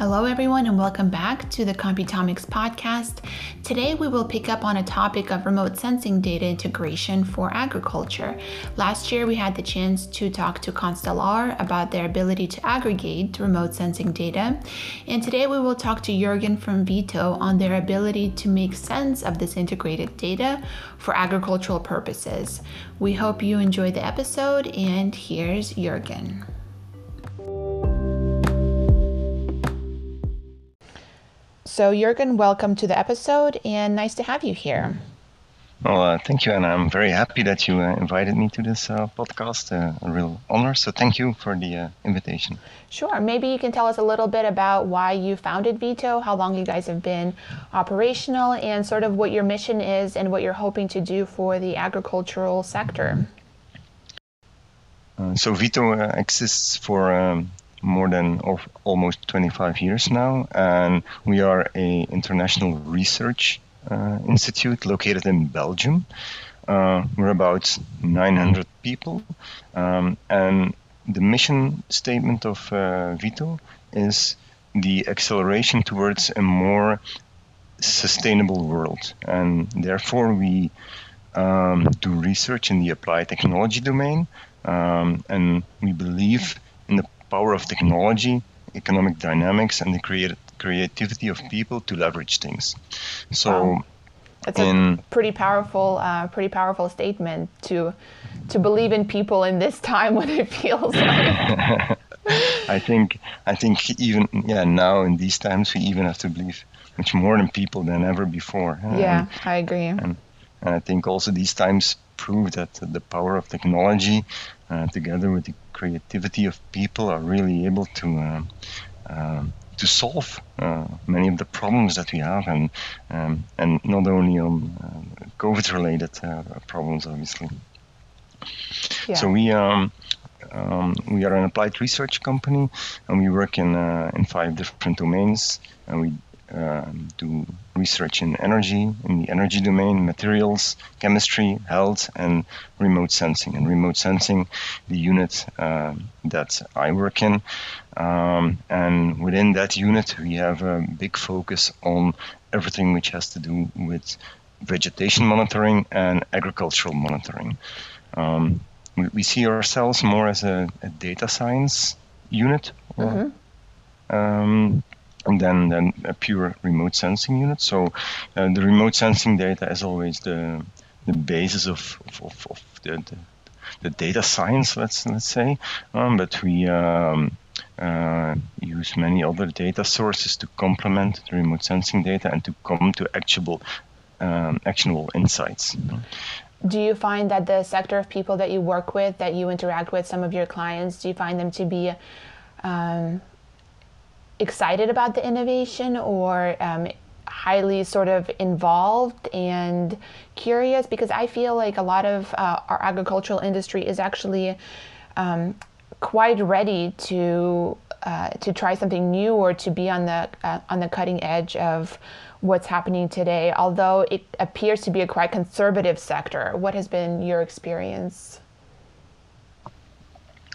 Hello, everyone, and welcome back to the Computomics podcast. Today, we will pick up on a topic of remote sensing data integration for agriculture. Last year, we had the chance to talk to Constellr about their ability to aggregate remote sensing data. And today, we will talk to Jurgen from Vito on their ability to make sense of this integrated data for agricultural purposes. We hope you enjoy the episode, and here's Jurgen. So, Jurgen, welcome to the episode and nice to have you here. Well, uh, thank you, and I'm very happy that you uh, invited me to this uh, podcast. Uh, a real honor. So, thank you for the uh, invitation. Sure. Maybe you can tell us a little bit about why you founded Vito, how long you guys have been operational, and sort of what your mission is and what you're hoping to do for the agricultural sector. Uh, so, Vito exists for um, more than almost 25 years now, and we are a international research uh, institute located in Belgium. Uh, we're about 900 people, um, and the mission statement of uh, Vito is the acceleration towards a more sustainable world, and therefore we um, do research in the applied technology domain, um, and we believe in the power of technology, economic dynamics, and the creative creativity of people to leverage things. So. Wow. That's in, a pretty powerful, uh, pretty powerful statement to to believe in people in this time when it feels like. I think I think even yeah now in these times we even have to believe much more in people than ever before. Yeah, I agree. And, and, I think also these times prove that the power of technology, uh, together with the creativity of people are really able to uh, uh, to solve uh, many of the problems that we have, and um, and not only on uh, COVID-related uh, problems, obviously. Yeah. So we. Um, um, we are an applied research company, and we work in in five different domains. And we um, do research in energy, in the energy domain, materials, chemistry, health, and remote sensing. And remote sensing, the unit uh, that I work in. Um, and within that unit, we have a big focus on everything which has to do with vegetation monitoring and agricultural monitoring. Um, we, we, see ourselves more as a, a data science unit. Or, mm-hmm. um, and then, then a pure remote sensing unit. So uh, the remote sensing data is always the the basis of, of, of the, the, the, data science, let's let's say. Um, but we um, uh, use many other data sources to complement the remote sensing data and to come to actionable um, actionable insights. Do you find that the sector of people that you work with, that you interact with, some of your clients, do you find them to be um, excited about the innovation or um, highly sort of involved and curious because I feel like a lot of uh, our agricultural industry is actually um, quite ready to uh, to try something new or to be on the uh, on the cutting edge of what's happening today. Although it appears to be a quite conservative sector, what has been your experience?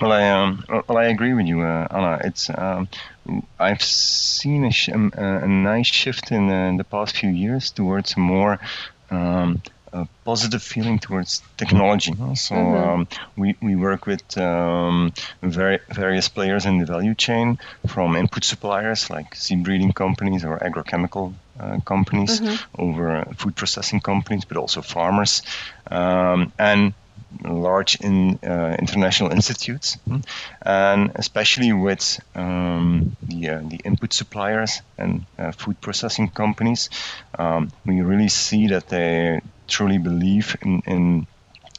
Well, I um, well, I agree with you, uh, Anna. It's um, I've seen a, sh- um, a, nice shift in, uh, in, the past few years towards a more um, a positive feeling towards technology. So mm-hmm. um, we, we work with um, very, various players in the value chain, from input suppliers like seed breeding companies or agrochemical uh, companies, mm-hmm. over uh, food processing companies, but also farmers, um, and large in uh, international institutes, hmm, and especially with um, the uh, the input suppliers and uh, food processing companies, um, we really see that they truly believe in, in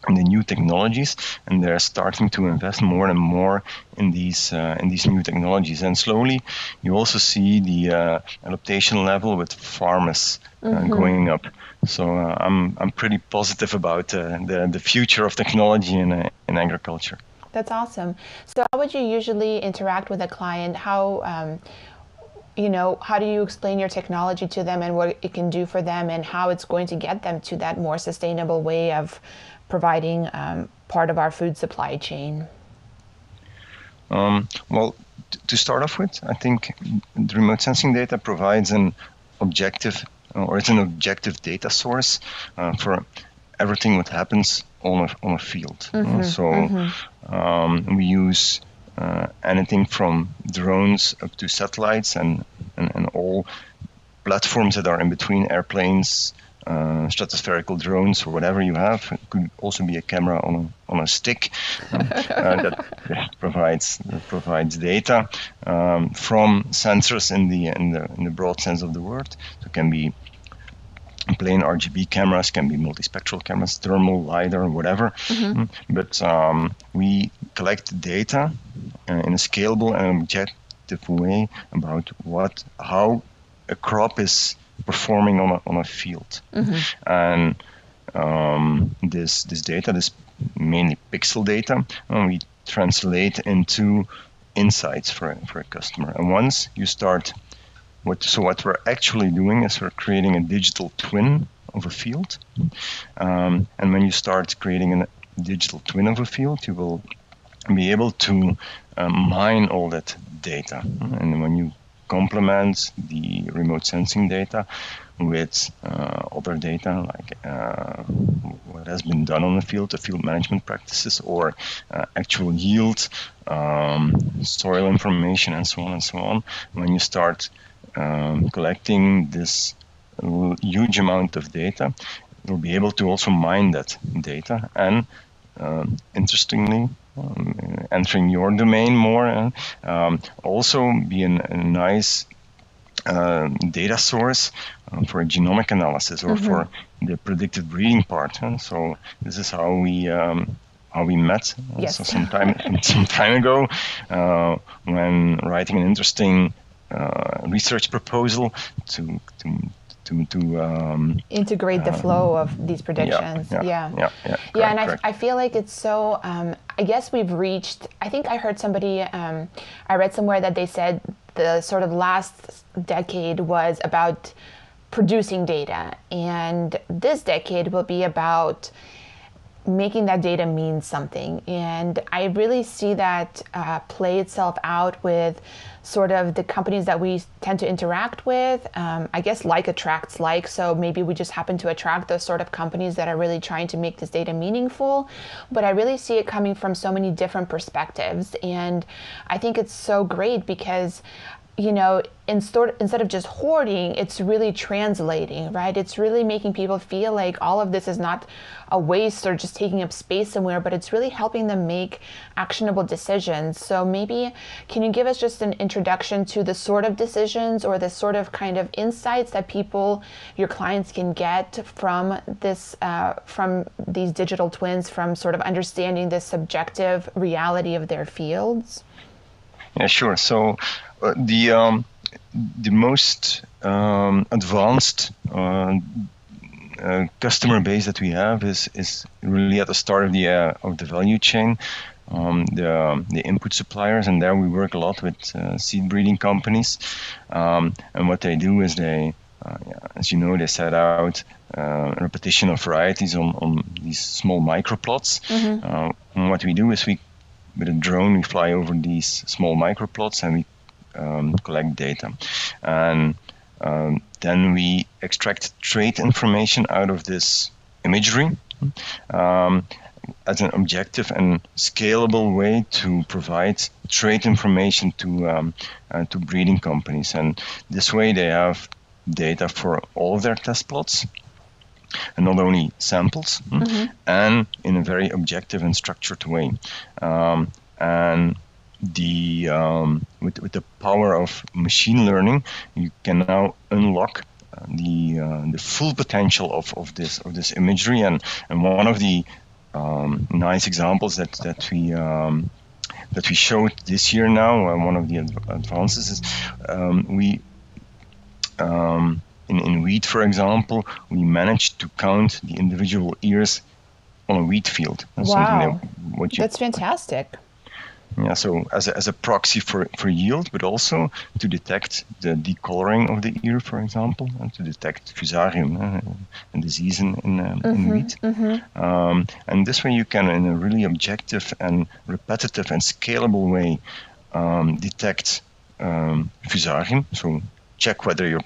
in the new technologies, and they're starting to invest more and more in these uh, in these new technologies. And slowly, you also see the uh, adaptation level with farmers uh, mm-hmm. going up. So uh, I'm I'm pretty positive about uh, the the future of technology in uh, in agriculture. That's awesome. So how would you usually interact with a client? How um, you know, how do you explain your technology to them and what it can do for them and how it's going to get them to that more sustainable way of providing um, part of our food supply chain? Um, well, t- to start off with, I think the remote sensing data provides an objective, uh, or it's an objective data source uh, for everything that happens on a, on a field. Mm-hmm, uh, so mm-hmm. um, we use uh, anything from drones up to satellites and, and, and all platforms that are in between airplanes, uh, stratospherical drones or whatever you have. It could also be a camera on a, on a stick um, uh, that, that, provides that provides data um, from sensors in the in the in the broad sense of the word. So it can be plain RGB cameras, can be multispectral cameras, thermal, lidar, whatever. Mm-hmm. Mm, but um, we collect data uh, in a scalable and objective way about what how a crop is performing on a, on a field. Mm-hmm. And um, this this data, this mainly pixel data, uh, we translate into insights for for a customer. And once you start, what so what we're actually doing is we're creating a digital twin of a field. Um, and when you start creating a digital twin of a field, you will be able to um, mine all that data. And when you complement the remote sensing data with uh, other data like uh, what has been done on the field, the field management practices, or uh, actual yield, um, soil information, and so on and so on. When you start um, collecting this huge amount of data, you'll be able to also mine that data and um, interestingly, um, entering your domain more, and um, also be an, a nice uh, data source uh, for genomic analysis or mm-hmm. for the predictive breeding part. And so this is how we um, how we met uh, yes. so some time some time ago uh, when writing an interesting uh, research proposal to to to, to um, integrate the um, flow of these predictions. Yeah, yeah, yeah, yeah, yeah and I, I feel like it's so. Um, I guess we've reached. I think I heard somebody. Um, I read somewhere that they said the sort of last decade was about producing data, and this decade will be about making that data mean something. And I really see that uh, play itself out with sort of the companies that we tend to interact with. Um, I guess like attracts like, so maybe we just happen to attract those sort of companies that are really trying to make this data meaningful. But I really see it coming from so many different perspectives. And I think it's so great because you know, instead instead of just hoarding, it's really translating, right? It's really making people feel like all of this is not a waste or just taking up space somewhere, but it's really helping them make actionable decisions. So maybe can you give us just an introduction to the sort of decisions or the sort of kind of insights that people, your clients, can get from this, uh, from these digital twins, from sort of understanding the subjective reality of their fields? Yeah, sure. So the um, the most um, advanced uh, uh, customer base that we have is is really at the start of the uh, of the value chain. Um, the the input suppliers, and there we work a lot with uh, seed breeding companies. Um, and what they do is they, uh, yeah, as you know, they set out a repetition of varieties on, on these small microplots. Mm-hmm. and what we do is we with a drone, we fly over these small microplots and we um, collect data. And um, then we extract trait information out of this imagery um, as an objective and scalable way to provide trait information to um, uh, to breeding companies. And this way, they have data for all their test plots and not only samples, hmm, mm-hmm. and in a very objective and structured way. Um, and the um, with, with the power of machine learning, you can now unlock uh, the uh, the full potential of, of this of this imagery. And and one of the um, nice examples that that we um, that we showed this year now, uh, one of the advances is um, we um, in, in wheat, for example, we managed to count the individual ears on a wheat field. That's wow, that, what you, that's fantastic. Yeah, so as a, as a proxy for, for yield, but also to detect the decoloring of the ear, for example, and to detect fusarium, uh, a disease in, in, um, mm-hmm, in wheat. Mm-hmm. Um, and this way you can, in a really objective and repetitive and scalable way, um, detect um, fusarium. So check whether your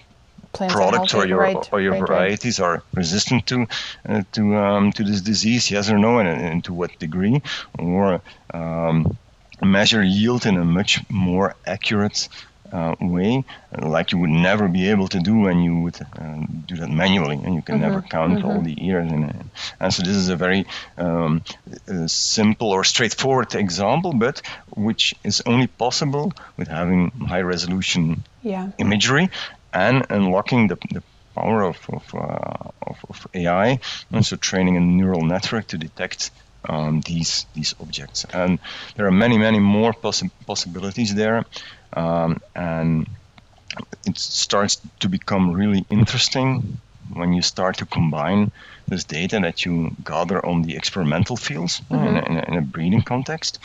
Plants products or your right, or your right, varieties right. are resistant to uh, to um, to this disease, yes or no, and, and to what degree, or um, measure yield in a much more accurate uh, way, like you would never be able to do when you would uh, do that manually, and you can mm-hmm. never count mm-hmm. all the ears. And, and so this is a very um, uh, simple or straightforward example, but which is only possible with having high resolution yeah. imagery and unlocking the, the power of of, uh, of, of AI, and so training a neural network to detect um, these these objects. And there are many many more possi- possibilities there, um, and it starts to become really interesting when you start to combine this data that you gather on the experimental fields mm-hmm. in, a, in, a, in, a, breeding context,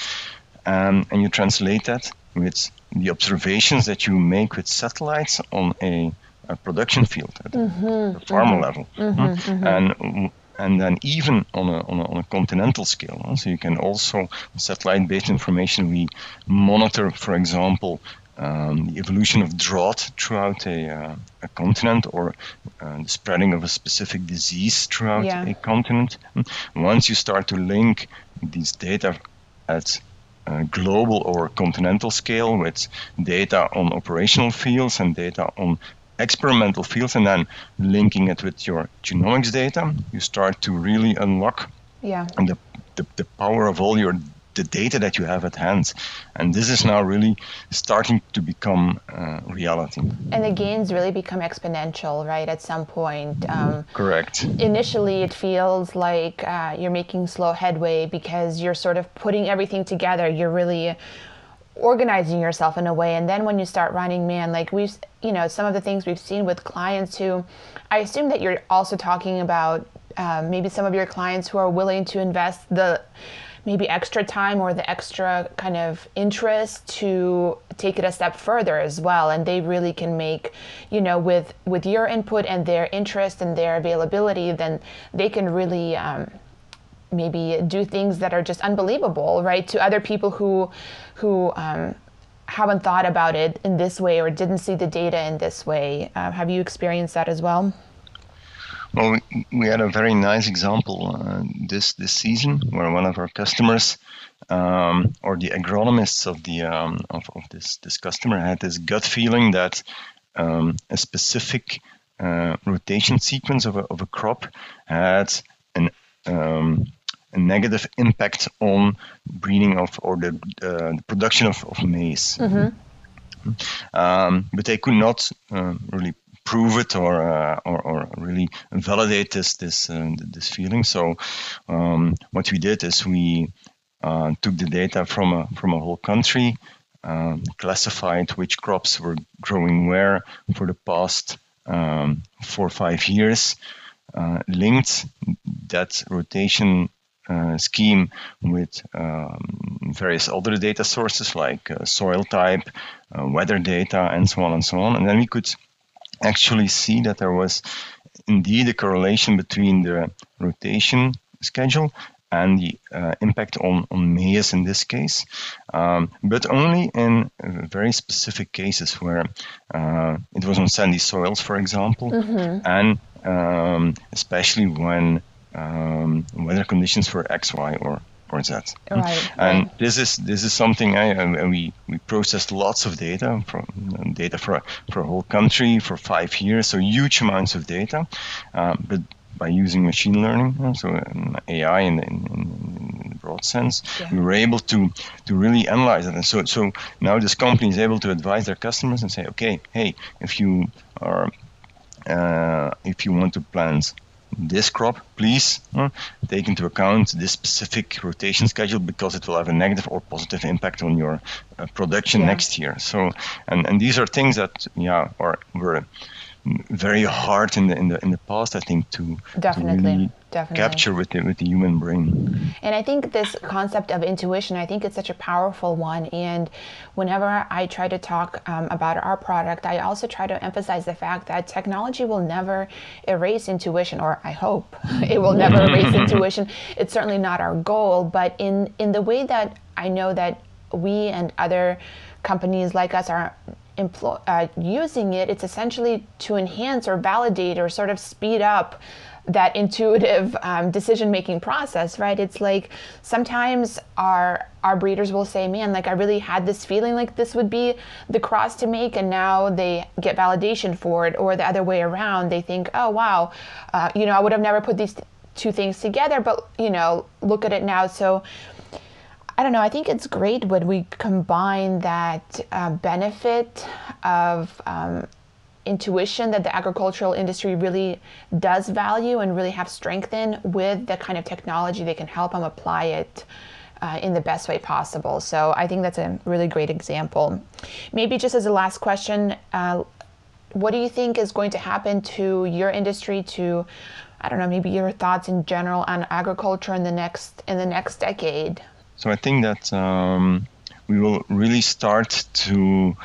um, and you translate that with the observations that you make with satellites on a, a production field at mm-hmm. the farmer mm-hmm. level, mm-hmm. mm-hmm. and and then even on a, on a, on a continental scale. Huh? So you can also, satellite-based information, we monitor, for example, um, the evolution of drought throughout a, uh, a continent or uh, the spreading of a specific disease throughout yeah. a continent. Once you start to link these data at uh, global or continental scale with data on operational fields and data on experimental fields and then linking it with your genomics data, you start to really unlock yeah. the, the, the power of all your the data that you have at hand. And this is now really starting to become uh, reality. And the gains really become exponential, right, at some point. Um, Correct. Initially, it feels like uh, you're making slow headway because you're sort of putting everything together. You're really organizing yourself in a way. And then when you start running man like we've you know some of the things we've seen with clients who i assume that you're also talking about uh, maybe some of your clients who are willing to invest the maybe extra time or the extra kind of interest to take it a step further as well. And they really can make you know with with your input and their interest and their availability then they can really um, maybe do things that are just unbelievable, right? To other people who who um, haven't thought about it in this way or didn't see the data in this way. Uh, have you experienced that as well? Well, we, had a very nice example uh, this this season where one of our customers um, or the agronomists of the um, of, of this this customer had this gut feeling that um, a specific uh, rotation sequence of a, of a crop had an um, a negative impact on breeding of or the, uh, the production of, of maize. Mm-hmm. Um, but they could not uh, really prove it or, uh, or, or really validate this this uh, this feeling. So um, what we did is we uh, took the data from a from a whole country, um, classified which crops were growing where for the past um, four or five years, uh, linked that rotation scheme with um, various other data sources like uh, soil type, uh, weather data, and so on and so on. And then we could actually see that there was indeed a correlation between the rotation schedule and the uh, impact on, on maize in this case, um, but only in very specific cases where uh, it was on sandy soils, for example, mm-hmm. and um, especially when um, weather conditions for X, Y, or or Z. Right, and right. this is this is something I, uh, we we processed lots of data from data for for a whole country for five years, so huge amounts of data, um, but by using machine learning, so um, AI in, in, in, the broad sense, yeah. we were able to to really analyze it. And so so now this company is able to advise their customers and say, okay, hey, if you are uh, if you want to plant this crop, please uh, take into account this specific rotation schedule because it will have a negative or positive impact on your uh, production yeah. next year. So, and, and these are things that, yeah, are were very hard in the in the in the past. I think to definitely. To really Definitely. capture with the, with the human brain. And I think this concept of intuition, I think it's such a powerful one. And whenever I try to talk um, about our product, I also try to emphasize the fact that technology will never erase intuition, or I hope it will never erase intuition. It's certainly not our goal, but in, in the way that I know that we and other companies like us are employ, uh, using it, it's essentially to enhance or validate or sort of speed up that intuitive um, decision making process right? It's like sometimes our our breeders will say man like i really had this feeling like this would be the cross to make and now they get validation for it or the other way around they think oh wow uh, you know i would have never put these two things together but you know look at it now. So I don't know. I think it's great when we combine that uh, benefit of um, intuition that the agricultural industry really does value and really have strength in with the kind of technology that can help them apply it uh, in the best way possible. So I think that's a really great example. Maybe just as a last question, uh, what do you think is going to happen to your industry to I don't know, maybe your thoughts in general on agriculture in the next in the next decade? So I think that um, we will really start to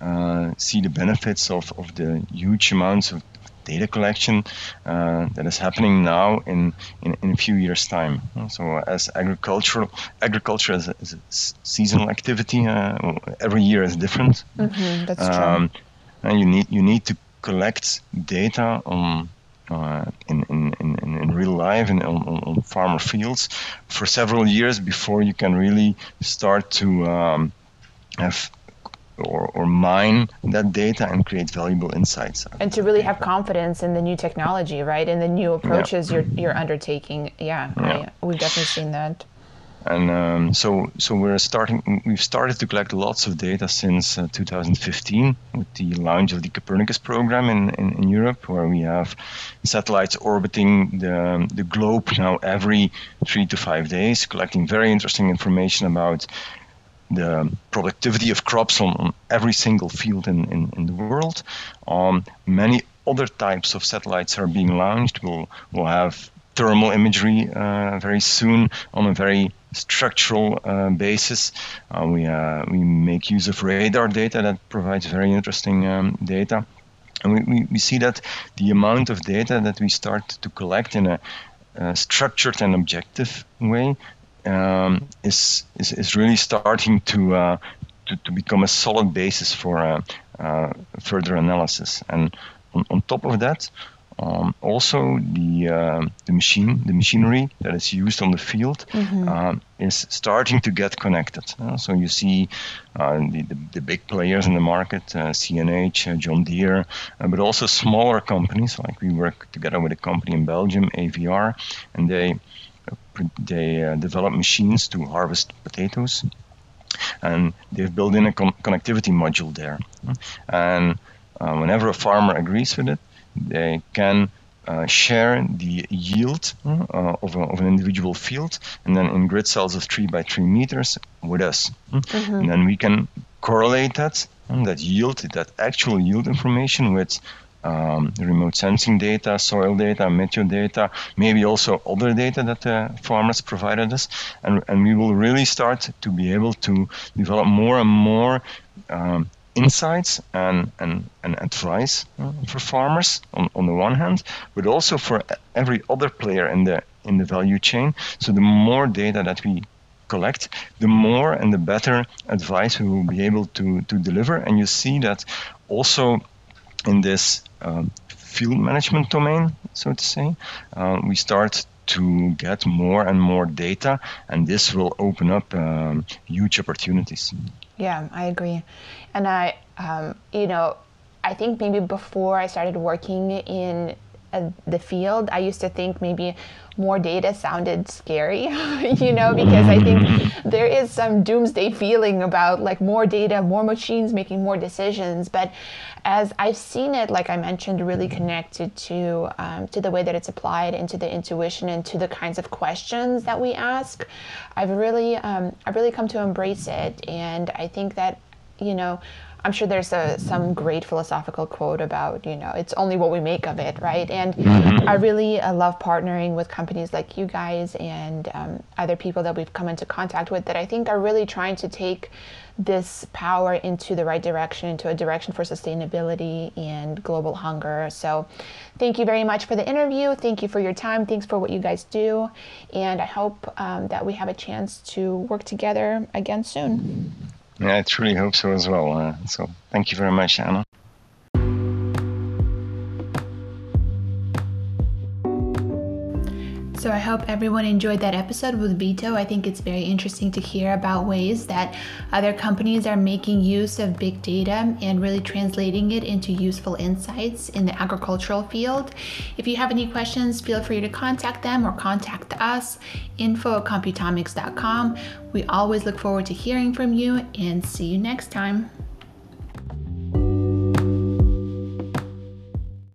uh, see the benefits of, of the huge amounts of data collection uh, that is happening now in, in, in, a few years' time. So as agricultural agriculture is a, is a seasonal activity, uh, every year is different. Mm-hmm, that's um, true. And you need you need to collect data on uh, in, in, in, in real life and on, on, farmer fields for several years before you can really start to um, have or, or mine that data and create valuable insights. And to really have confidence in the new technology, right? In the new approaches yeah. you're, you're undertaking. Yeah, yeah. I, we've definitely seen that. And um, so, so we're starting. We've started to collect lots of data since uh, 2015 with the launch of the Copernicus program in, in, in, Europe, where we have satellites orbiting the, the globe now every three to five days, collecting very interesting information about the productivity of crops on, on every single field in, in, in the world. Um, many other types of satellites are being launched. We'll, we'll have thermal imagery uh, very soon on a very structural uh, basis. Uh, we, uh, we make use of radar data that provides very interesting um, data. And we, we, we, see that the amount of data that we start to collect in a, a structured and objective way um, is, is, is really starting to, uh, to, to become a solid basis for uh, uh, further analysis. And on, on top of that, um, also the uh, the machine the machinery that is used on the field mm-hmm. uh, is starting to get connected. Uh, so you see uh, the, the, the big players in the market, CNH, uh, John Deere, uh, but also smaller companies like we work together with a company in Belgium, AVR, and they they uh, develop machines to harvest potatoes, and they've built in a con- connectivity module there. And uh, whenever a farmer agrees with it, they can uh, share the yield uh, of, a, of, an individual field and then in grid cells of 3 by 3 meters with us. Mm-hmm. And then we can correlate that, that yield, that actual yield information with um, remote sensing data, soil data, meteo data, maybe also other data that the farmers provided us. And, and we will really start to be able to develop more and more um, insights and, and, and advice uh, for farmers on, on the one hand, but also for every other player in the in the value chain. So the more data that we collect, the more and the better advice we will be able to, to deliver. And you see that also in this um, field management domain, so to say, uh, we start to get more and more data, and this will open up um, huge opportunities. Yeah, I agree. And I, um, you know, I think maybe before I started working in uh, the field, I used to think maybe more data sounded scary, you know, because I think there is some doomsday feeling about like more data, more machines making more decisions. But as I've seen it, like I mentioned, really connected to um, to the way that it's applied into the intuition and to the kinds of questions that we ask, I've really um, I've really come to embrace it, and I think that you know I'm sure there's a, some great philosophical quote about, you know, it's only what we make of it, right? And Mm-hmm. I really uh, love partnering with companies like you guys and um, other people that we've come into contact with that I think are really trying to take this power into the right direction, into a direction for sustainability and global hunger. So, thank you very much for the interview. Thank you for your time. Thanks for what you guys do. And I hope um, that we have a chance to work together again soon. Yeah, I truly hope so as well. Uh, so thank you very much, Anna. So I hope everyone enjoyed that episode with Vito. I think it's very interesting to hear about ways that other companies are making use of big data and really translating it into useful insights in the agricultural field. If you have any questions, feel free to contact them or contact us, info at computomics.com. We always look forward to hearing from you and see you next time.